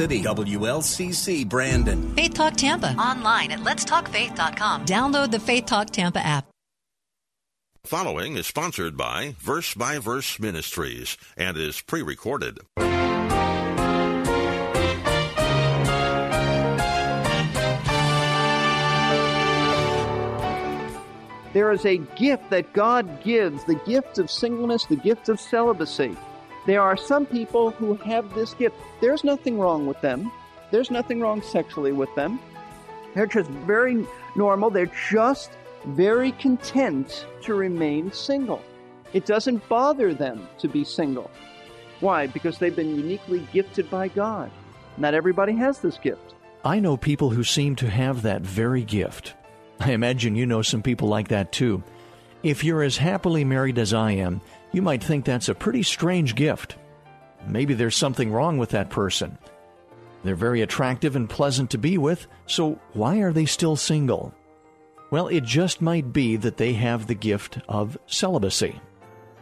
City. WLCC Brandon. Faith Talk Tampa. Online at letstalkfaith.com. Download the Faith Talk Tampa app. Following is sponsored by Verse by Verse Ministries and is pre recorded. There is a gift that God gives the gift of singleness, the gift of celibacy. There are some people who have this gift. There's nothing wrong with them. There's nothing wrong sexually with them. They're just very normal. They're just very content to remain single. It doesn't bother them to be single. Why? Because they've been uniquely gifted by God. Not everybody has this gift. I know people who seem to have that very gift. I imagine you know some people like that too. If you're as happily married as I am, you might think that's a pretty strange gift. Maybe there's something wrong with that person. They're very attractive and pleasant to be with, so why are they still single? Well, it just might be that they have the gift of celibacy.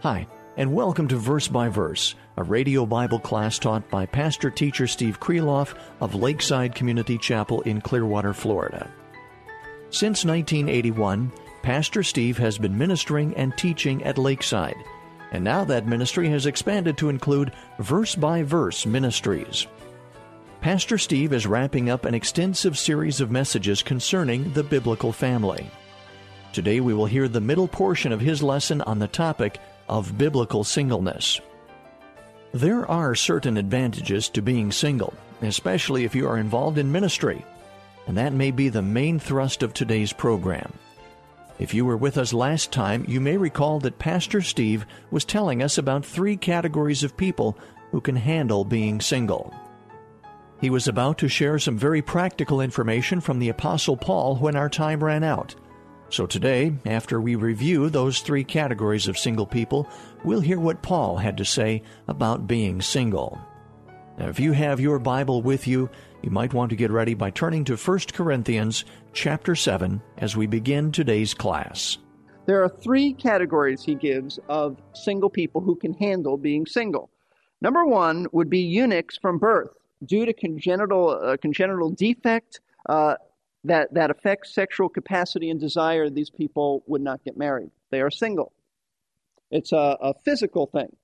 Hi, and welcome to Verse by Verse, a radio Bible class taught by pastor teacher Steve Kreloff of Lakeside Community Chapel in Clearwater, Florida. Since 1981, Pastor Steve has been ministering and teaching at Lakeside, and now that ministry has expanded to include verse by verse ministries. Pastor Steve is wrapping up an extensive series of messages concerning the biblical family. Today we will hear the middle portion of his lesson on the topic of biblical singleness. There are certain advantages to being single, especially if you are involved in ministry and that may be the main thrust of today's program. If you were with us last time, you may recall that Pastor Steve was telling us about three categories of people who can handle being single. He was about to share some very practical information from the Apostle Paul when our time ran out. So today, after we review those three categories of single people, we'll hear what Paul had to say about being single. Now, if you have your Bible with you, you might want to get ready by turning to 1 Corinthians chapter 7 as we begin today's class. There are three categories he gives of single people who can handle being single. Number one would be eunuchs from birth due to congenital uh, congenital defect uh, that that affects sexual capacity and desire. These people would not get married. They are single. It's a, a physical thing.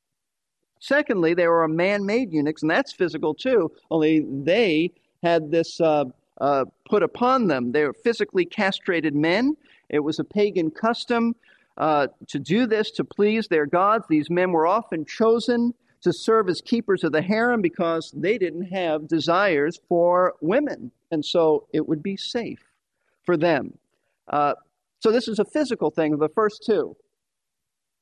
Secondly, they were a man-made eunuchs, and that's physical too. Only they had this uh, uh, put upon them. They were physically castrated men. It was a pagan custom uh, to do this to please their gods. These men were often chosen to serve as keepers of the harem because they didn't have desires for women. And so it would be safe for them. Uh, so this is a physical thing, the first two.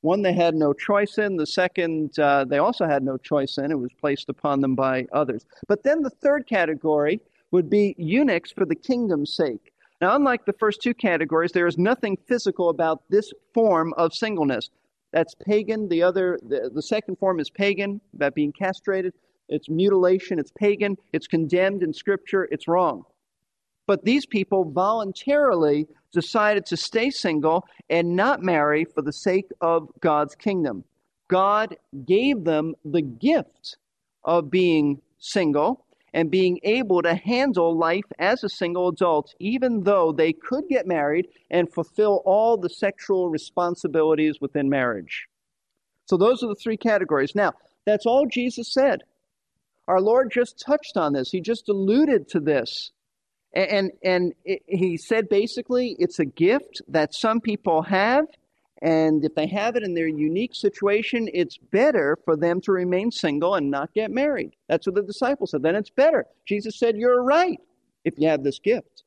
One they had no choice in. The second, uh, they also had no choice in. It was placed upon them by others. But then the third category would be eunuchs for the kingdom's sake. Now, unlike the first two categories, there is nothing physical about this form of singleness. That's pagan. The other, the, the second form is pagan, about being castrated. It's mutilation. It's pagan. It's condemned in Scripture. It's wrong. But these people voluntarily decided to stay single and not marry for the sake of God's kingdom. God gave them the gift of being single and being able to handle life as a single adult, even though they could get married and fulfill all the sexual responsibilities within marriage. So, those are the three categories. Now, that's all Jesus said. Our Lord just touched on this, He just alluded to this. And, and it, he said basically it's a gift that some people have, and if they have it in their unique situation, it's better for them to remain single and not get married. That's what the disciples said. Then it's better. Jesus said, You're right if you have this gift.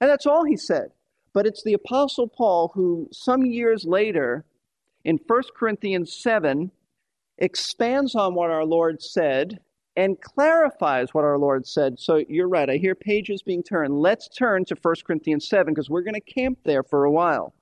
And that's all he said. But it's the Apostle Paul who, some years later, in 1 Corinthians 7, expands on what our Lord said and clarifies what our Lord said. So you're right. I hear pages being turned. Let's turn to 1 Corinthians 7 because we're going to camp there for a while.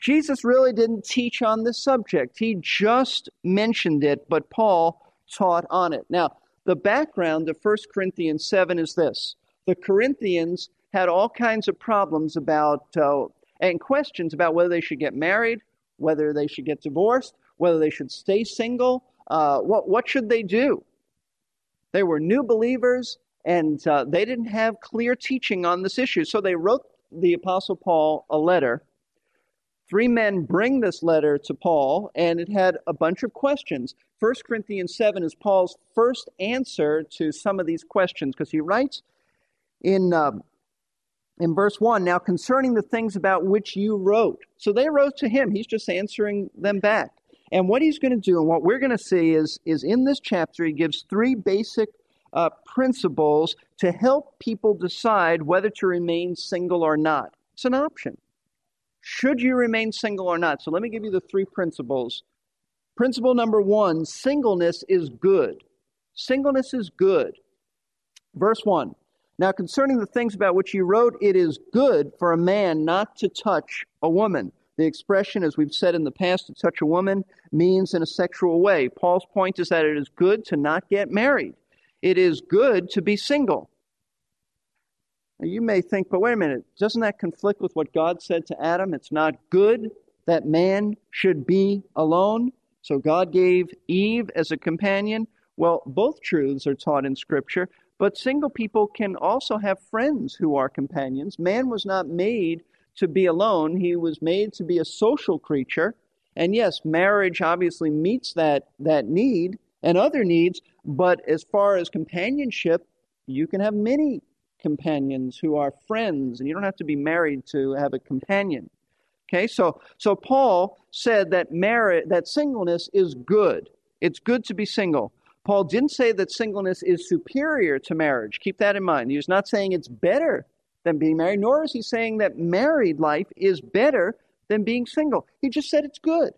Jesus really didn't teach on this subject. He just mentioned it, but Paul taught on it. Now, the background of 1 Corinthians 7 is this the Corinthians had all kinds of problems about uh, and questions about whether they should get married, whether they should get divorced, whether they should stay single. Uh, what, what should they do? They were new believers and uh, they didn't have clear teaching on this issue. So they wrote the Apostle Paul a letter. Three men bring this letter to Paul, and it had a bunch of questions. 1 Corinthians 7 is Paul's first answer to some of these questions because he writes in, uh, in verse 1 Now concerning the things about which you wrote. So they wrote to him, he's just answering them back. And what he's going to do, and what we're going to see, is, is in this chapter, he gives three basic uh, principles to help people decide whether to remain single or not. It's an option. Should you remain single or not? So let me give you the three principles. Principle number one singleness is good. Singleness is good. Verse 1 Now, concerning the things about which you wrote, it is good for a man not to touch a woman. The expression, as we've said in the past, to touch a woman means in a sexual way. Paul's point is that it is good to not get married, it is good to be single. Now, you may think, but wait a minute, doesn't that conflict with what God said to Adam? It's not good that man should be alone. So God gave Eve as a companion. Well, both truths are taught in Scripture, but single people can also have friends who are companions. Man was not made to be alone, he was made to be a social creature. And yes, marriage obviously meets that, that need and other needs, but as far as companionship, you can have many companions who are friends, and you don't have to be married to have a companion. Okay, so so Paul said that marriage that singleness is good. It's good to be single. Paul didn't say that singleness is superior to marriage. Keep that in mind. He's not saying it's better than being married, nor is he saying that married life is better than being single. He just said it's good.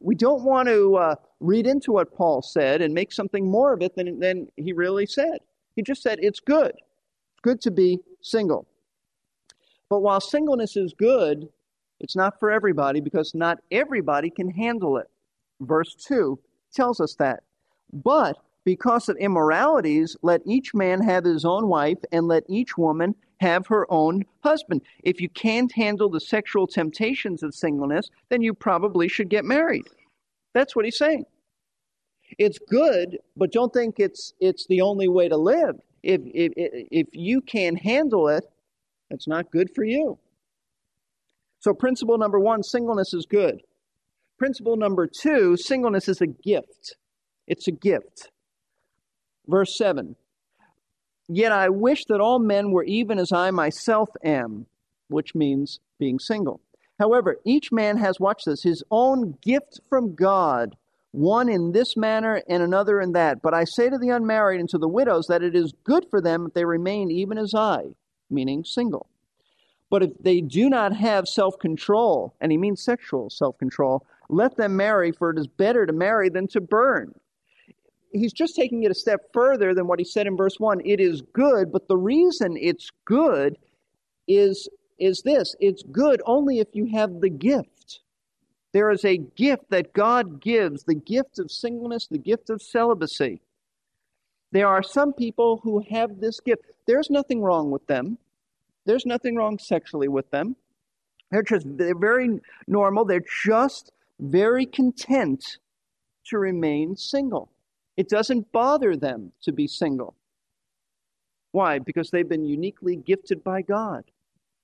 We don't want to uh, read into what Paul said and make something more of it than, than he really said. He just said it's good. It's good to be single. But while singleness is good, it's not for everybody because not everybody can handle it. Verse 2 tells us that. But because of immoralities, let each man have his own wife, and let each woman have her own husband. If you can't handle the sexual temptations of singleness, then you probably should get married. That's what he's saying. It's good, but don't think it's it's the only way to live. If if if you can't handle it, it's not good for you. So principle number 1, singleness is good. Principle number 2, singleness is a gift. It's a gift. Verse 7 Yet I wish that all men were even as I myself am, which means being single. However, each man has, watch this, his own gift from God, one in this manner and another in that. But I say to the unmarried and to the widows that it is good for them if they remain even as I, meaning single. But if they do not have self control, and he means sexual self control, let them marry, for it is better to marry than to burn he's just taking it a step further than what he said in verse 1 it is good but the reason it's good is is this. It's good only if you have the gift. There is a gift that god gives the gift of singleness the gift of celibacy. There are some people who have this gift. There's nothing wrong with them. There's nothing wrong sexually with them. They're just they're very normal. They're just very content to remain single it doesn't bother them to be single. Why? Because they've been uniquely gifted by God.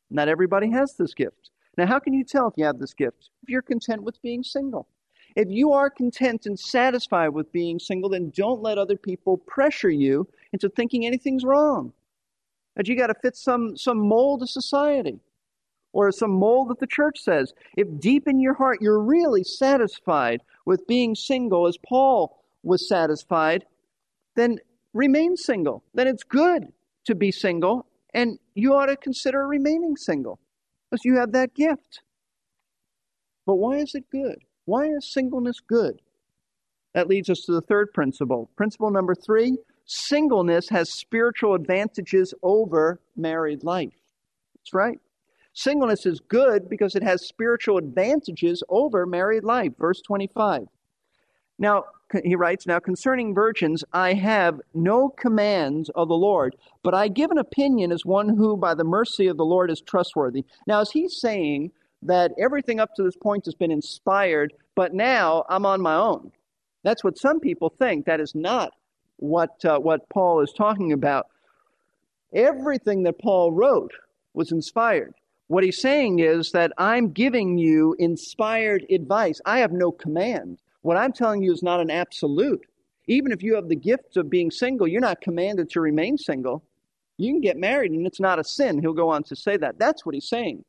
Not everybody has this gift. Now, how can you tell if you have this gift? If you're content with being single. If you are content and satisfied with being single, then don't let other people pressure you into thinking anything's wrong. That you got to fit some, some mold of society or some mold that the church says. If deep in your heart you're really satisfied with being single, as Paul was satisfied, then remain single. Then it's good to be single, and you ought to consider remaining single because you have that gift. But why is it good? Why is singleness good? That leads us to the third principle. Principle number three singleness has spiritual advantages over married life. That's right. Singleness is good because it has spiritual advantages over married life. Verse 25. Now, he writes, Now concerning virgins, I have no commands of the Lord, but I give an opinion as one who, by the mercy of the Lord, is trustworthy. Now, is he saying that everything up to this point has been inspired, but now I'm on my own? That's what some people think. That is not what, uh, what Paul is talking about. Everything that Paul wrote was inspired. What he's saying is that I'm giving you inspired advice. I have no command. What I'm telling you is not an absolute. Even if you have the gift of being single, you're not commanded to remain single. You can get married and it's not a sin. He'll go on to say that. That's what he's saying.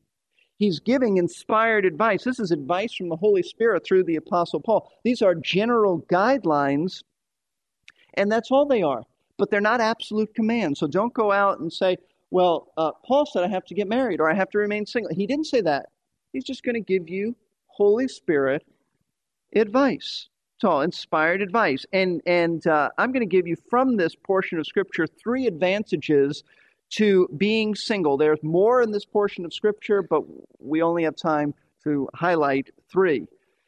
He's giving inspired advice. This is advice from the Holy Spirit through the Apostle Paul. These are general guidelines, and that's all they are. But they're not absolute commands. So don't go out and say, well, uh, Paul said I have to get married or I have to remain single. He didn't say that. He's just going to give you Holy Spirit advice. It's all inspired advice. And, and uh, I'm going to give you from this portion of Scripture three advantages to being single. There's more in this portion of Scripture, but we only have time to highlight three.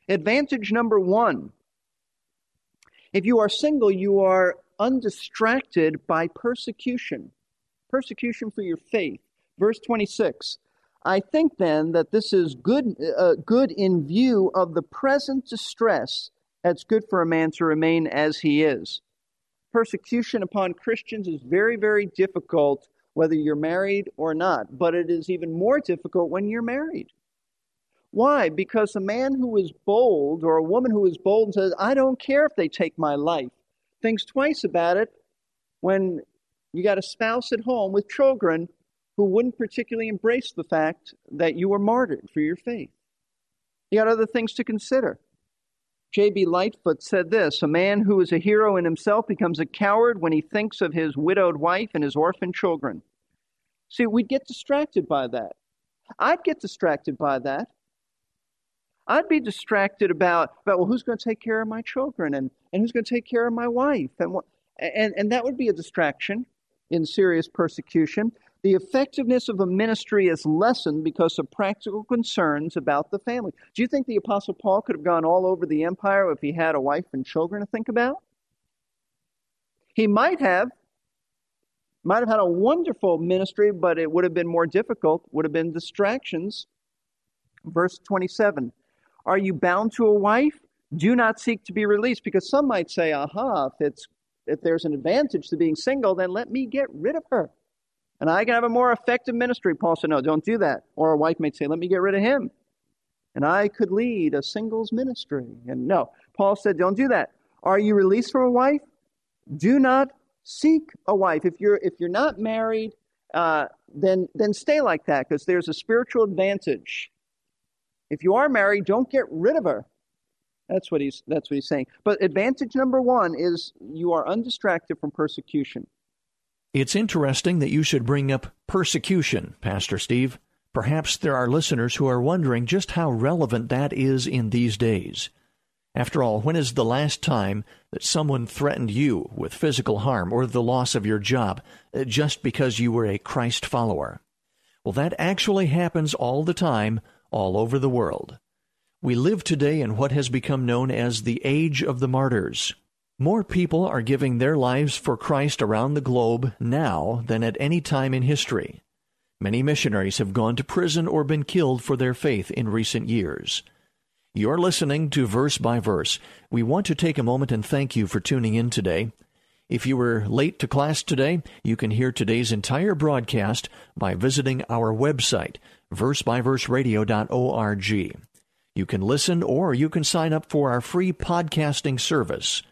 Advantage number one if you are single, you are undistracted by persecution. Persecution for your faith. Verse 26 I think then that this is good, uh, good in view of the present distress. That's good for a man to remain as he is. Persecution upon Christians is very, very difficult whether you're married or not, but it is even more difficult when you're married. Why? Because a man who is bold or a woman who is bold and says, I don't care if they take my life, thinks twice about it when you got a spouse at home with children who wouldn't particularly embrace the fact that you were martyred for your faith. You got other things to consider. J.B. Lightfoot said this A man who is a hero in himself becomes a coward when he thinks of his widowed wife and his orphan children. See, we'd get distracted by that. I'd get distracted by that. I'd be distracted about, about well, who's going to take care of my children and, and who's going to take care of my wife? And, and, and that would be a distraction in serious persecution. The effectiveness of a ministry is lessened because of practical concerns about the family. Do you think the Apostle Paul could have gone all over the empire if he had a wife and children to think about? He might have. Might have had a wonderful ministry, but it would have been more difficult, would have been distractions. Verse 27 Are you bound to a wife? Do not seek to be released, because some might say, aha, if, it's, if there's an advantage to being single, then let me get rid of her and I can have a more effective ministry. Paul said, No, don't do that. Or a wife may say, Let me get rid of him. And I could lead a singles ministry. And no, Paul said, Don't do that. Are you released from a wife? Do not seek a wife. If you're if you're not married, uh, then then stay like that because there's a spiritual advantage. If you are married, don't get rid of her. That's what he's that's what he's saying. But advantage number one is you are undistracted from persecution. It's interesting that you should bring up persecution, Pastor Steve. Perhaps there are listeners who are wondering just how relevant that is in these days. After all, when is the last time that someone threatened you with physical harm or the loss of your job uh, just because you were a Christ follower? Well, that actually happens all the time, all over the world. We live today in what has become known as the age of the martyrs. More people are giving their lives for Christ around the globe now than at any time in history. Many missionaries have gone to prison or been killed for their faith in recent years. You're listening to Verse by Verse. We want to take a moment and thank you for tuning in today. If you were late to class today, you can hear today's entire broadcast by visiting our website, versebyverseradio.org. You can listen or you can sign up for our free podcasting service.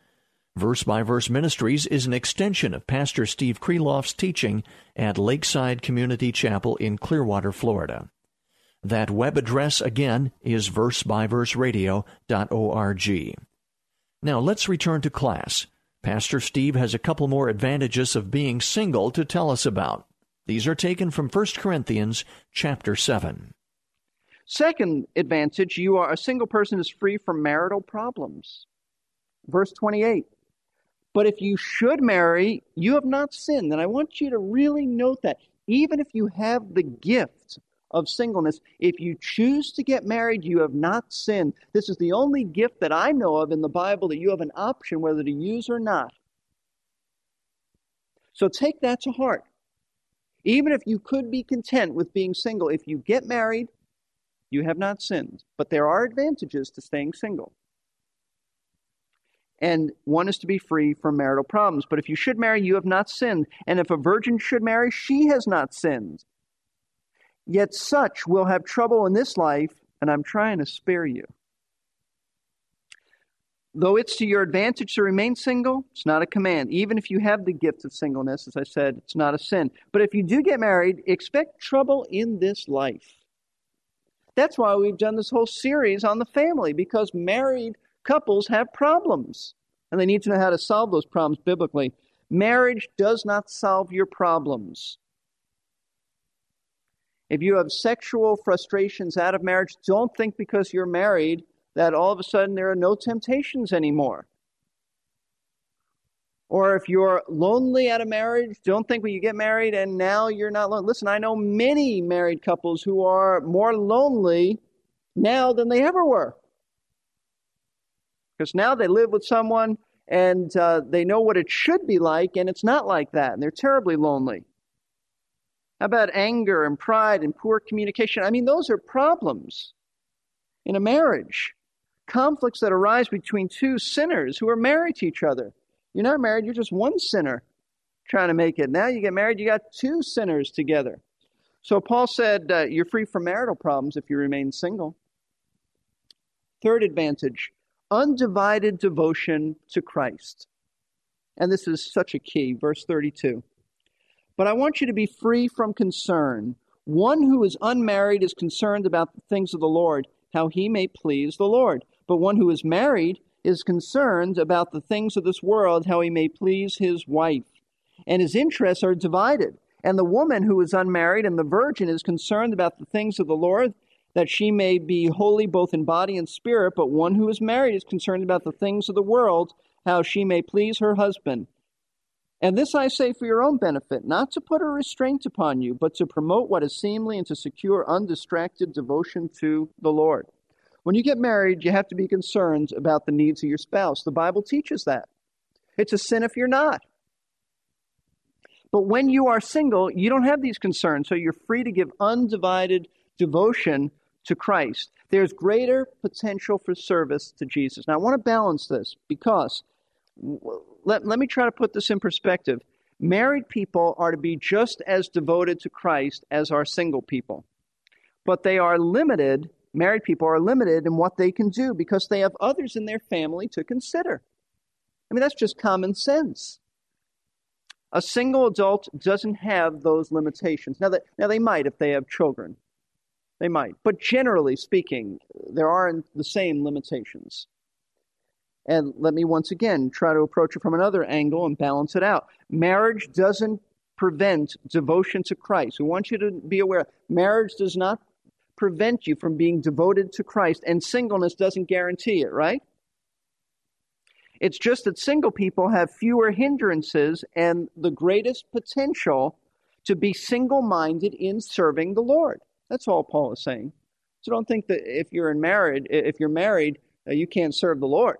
Verse by Verse Ministries is an extension of Pastor Steve Kreloff's teaching at Lakeside Community Chapel in Clearwater, Florida. That web address again is versebyverseradio.org. Now let's return to class. Pastor Steve has a couple more advantages of being single to tell us about. These are taken from 1 Corinthians chapter 7. Second advantage, you are a single person is free from marital problems. Verse 28. But if you should marry, you have not sinned. And I want you to really note that. Even if you have the gift of singleness, if you choose to get married, you have not sinned. This is the only gift that I know of in the Bible that you have an option whether to use or not. So take that to heart. Even if you could be content with being single, if you get married, you have not sinned. But there are advantages to staying single. And one is to be free from marital problems. But if you should marry, you have not sinned. And if a virgin should marry, she has not sinned. Yet such will have trouble in this life, and I'm trying to spare you. Though it's to your advantage to remain single, it's not a command. Even if you have the gift of singleness, as I said, it's not a sin. But if you do get married, expect trouble in this life. That's why we've done this whole series on the family, because married couples have problems, and they need to know how to solve those problems biblically. Marriage does not solve your problems. If you have sexual frustrations out of marriage, don't think because you're married that all of a sudden there are no temptations anymore. Or if you're lonely out of marriage, don't think when you get married and now you're not lonely. Listen, I know many married couples who are more lonely now than they ever were. Because now they live with someone and uh, they know what it should be like, and it's not like that, and they're terribly lonely. How about anger and pride and poor communication? I mean, those are problems in a marriage. Conflicts that arise between two sinners who are married to each other. You're not married, you're just one sinner trying to make it. Now you get married, you got two sinners together. So Paul said, uh, You're free from marital problems if you remain single. Third advantage undivided devotion to Christ. And this is such a key, verse 32. But I want you to be free from concern. One who is unmarried is concerned about the things of the Lord, how he may please the Lord. But one who is married is concerned about the things of this world, how he may please his wife. And his interests are divided. And the woman who is unmarried and the virgin is concerned about the things of the Lord, that she may be holy both in body and spirit, but one who is married is concerned about the things of the world, how she may please her husband. And this I say for your own benefit, not to put a restraint upon you, but to promote what is seemly and to secure undistracted devotion to the Lord. When you get married, you have to be concerned about the needs of your spouse. The Bible teaches that. It's a sin if you're not. But when you are single, you don't have these concerns, so you're free to give undivided devotion to Christ. There's greater potential for service to Jesus. Now, I want to balance this because let, let me try to put this in perspective. Married people are to be just as devoted to Christ as are single people. But they are limited, married people are limited in what they can do because they have others in their family to consider. I mean, that's just common sense. A single adult doesn't have those limitations. Now, that, now they might if they have children. They might. But generally speaking, there aren't the same limitations. And let me once again try to approach it from another angle and balance it out. Marriage doesn't prevent devotion to Christ. We want you to be aware marriage does not prevent you from being devoted to Christ, and singleness doesn't guarantee it, right? It's just that single people have fewer hindrances and the greatest potential to be single minded in serving the Lord. That's all Paul is saying. So don't think that if you're in married, if you're married, uh, you can't serve the Lord.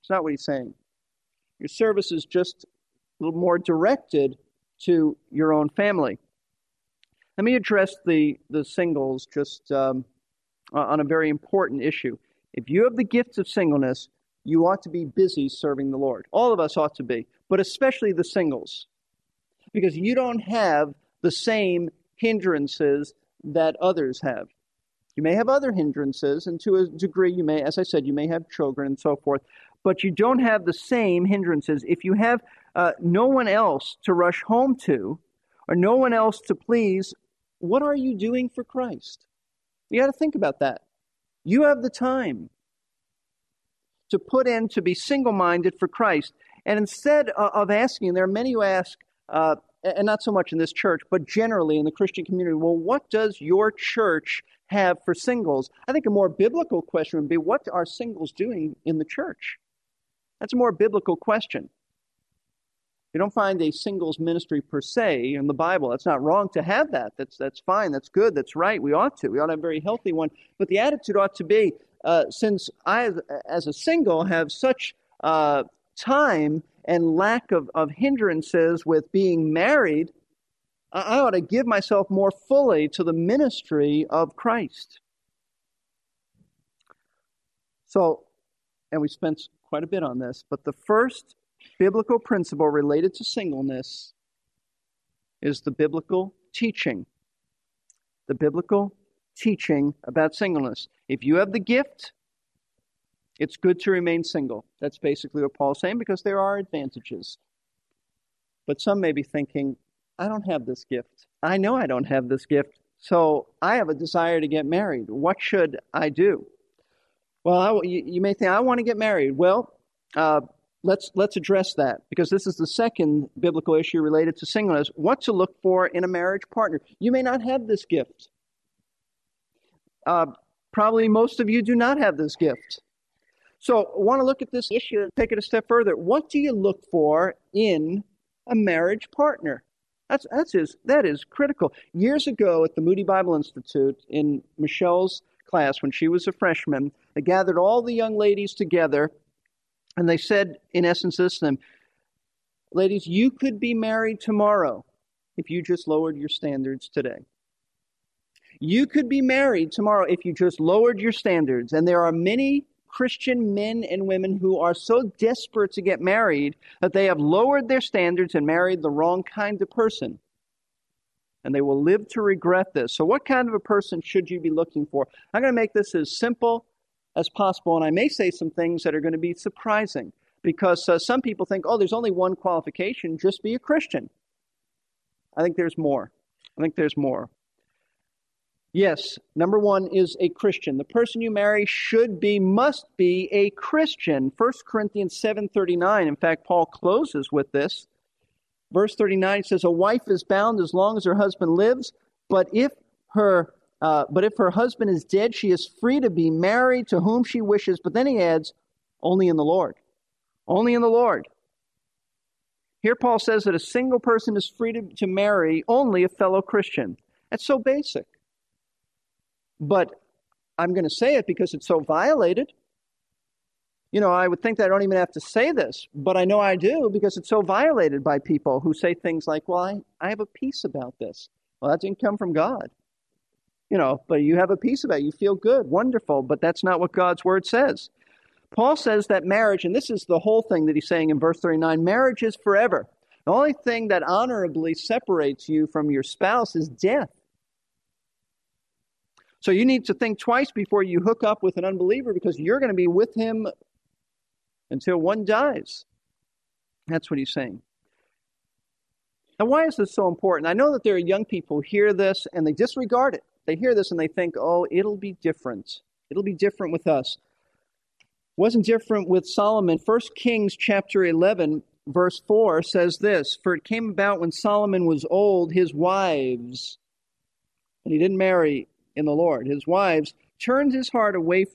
It's not what he's saying. Your service is just a little more directed to your own family. Let me address the, the singles just um, on a very important issue. If you have the gifts of singleness, you ought to be busy serving the Lord. All of us ought to be, but especially the singles, because you don't have the same hindrances that others have. You may have other hindrances, and to a degree, you may, as I said, you may have children and so forth, but you don't have the same hindrances. If you have uh, no one else to rush home to, or no one else to please, what are you doing for Christ? You got to think about that. You have the time to put in to be single minded for Christ. And instead of asking, there are many who ask, uh, and not so much in this church, but generally in the Christian community, well, what does your church have for singles? I think a more biblical question would be what are singles doing in the church? That's a more biblical question. You don't find a singles ministry per se in the Bible. That's not wrong to have that. That's, that's fine. That's good. That's right. We ought to. We ought to have a very healthy one. But the attitude ought to be uh, since I, as a single, have such uh, time and lack of, of hindrances with being married, I ought to give myself more fully to the ministry of Christ. So, and we spent quite a bit on this, but the first biblical principle related to singleness is the biblical teaching. The biblical teaching about singleness. If you have the gift, it's good to remain single. That's basically what Paul's saying because there are advantages. But some may be thinking, I don't have this gift. I know I don't have this gift. So I have a desire to get married. What should I do? Well, I, you, you, may think, I want to get married. Well, uh, let's let's address that because this is the second biblical issue related to singleness. What to look for in a marriage partner? You may not have this gift. Uh, probably most of you do not have this gift. So, I want to look at this issue and take it a step further. What do you look for in a marriage partner? That's that's is that is critical. Years ago at the Moody Bible Institute in Michelle's class when she was a freshman, they gathered all the young ladies together and they said, in essence, this to them Ladies, you could be married tomorrow if you just lowered your standards today. You could be married tomorrow if you just lowered your standards. And there are many Christian men and women who are so desperate to get married that they have lowered their standards and married the wrong kind of person. And they will live to regret this. So, what kind of a person should you be looking for? I'm going to make this as simple as possible. And I may say some things that are going to be surprising because uh, some people think, oh, there's only one qualification just be a Christian. I think there's more. I think there's more. Yes, number one is a Christian. The person you marry should be, must be a Christian. 1 Corinthians 7.39, in fact, Paul closes with this. Verse 39 says, A wife is bound as long as her husband lives, but if her uh, but if her husband is dead, she is free to be married to whom she wishes. But then he adds, only in the Lord. Only in the Lord. Here, Paul says that a single person is free to, to marry only a fellow Christian. That's so basic. But I'm going to say it because it's so violated. You know, I would think that I don't even have to say this, but I know I do because it's so violated by people who say things like, well, I, I have a peace about this. Well, that didn't come from God you know, but you have a peace about it. You feel good, wonderful, but that's not what God's word says. Paul says that marriage, and this is the whole thing that he's saying in verse 39 marriage is forever. The only thing that honorably separates you from your spouse is death. So you need to think twice before you hook up with an unbeliever because you're going to be with him until one dies. That's what he's saying. Now, why is this so important? I know that there are young people who hear this and they disregard it. They hear this and they think, oh, it'll be different. It'll be different with us. Wasn't different with Solomon. 1 Kings chapter 11, verse 4 says this For it came about when Solomon was old, his wives, and he didn't marry in the Lord, his wives turned his heart away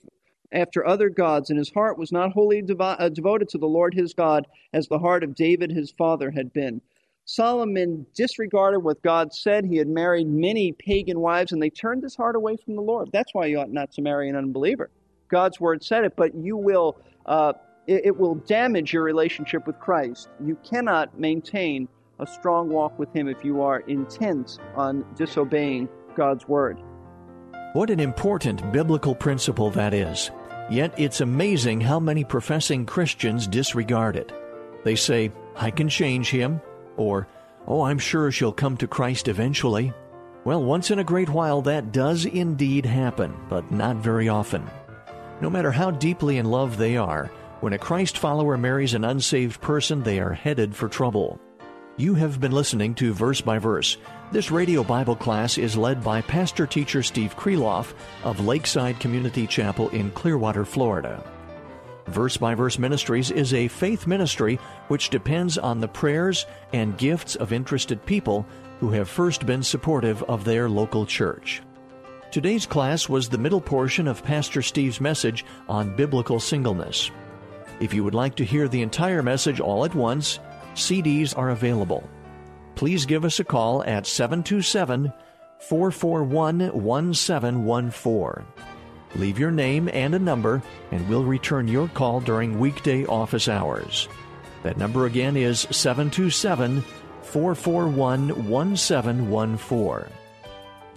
after other gods, and his heart was not wholly devo- uh, devoted to the Lord his God as the heart of David his father had been. Solomon disregarded what God said. He had married many pagan wives, and they turned his heart away from the Lord. That's why you ought not to marry an unbeliever. God's word said it, but you will, uh, it, it will damage your relationship with Christ. You cannot maintain a strong walk with Him if you are intent on disobeying God's word. What an important biblical principle that is. Yet it's amazing how many professing Christians disregard it. They say, I can change him, or, oh, I'm sure she'll come to Christ eventually. Well, once in a great while that does indeed happen, but not very often. No matter how deeply in love they are, when a Christ follower marries an unsaved person, they are headed for trouble. You have been listening to Verse by Verse. This radio Bible class is led by pastor teacher Steve Kreloff of Lakeside Community Chapel in Clearwater, Florida. Verse by Verse Ministries is a faith ministry which depends on the prayers and gifts of interested people who have first been supportive of their local church. Today's class was the middle portion of Pastor Steve's message on biblical singleness. If you would like to hear the entire message all at once, CDs are available. Please give us a call at 727 441 1714. Leave your name and a number, and we'll return your call during weekday office hours. That number again is 727 441 1714.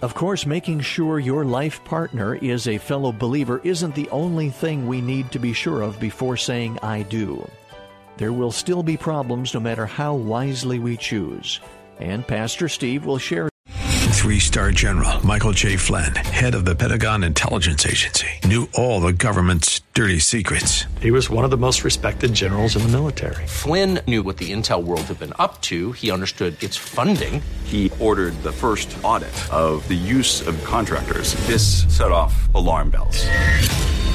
Of course, making sure your life partner is a fellow believer isn't the only thing we need to be sure of before saying I do. There will still be problems no matter how wisely we choose. And Pastor Steve will share Three star general Michael J. Flynn, head of the Pentagon Intelligence Agency, knew all the government's dirty secrets. He was one of the most respected generals in the military. Flynn knew what the intel world had been up to. He understood its funding. He ordered the first audit of the use of contractors. This set off alarm bells.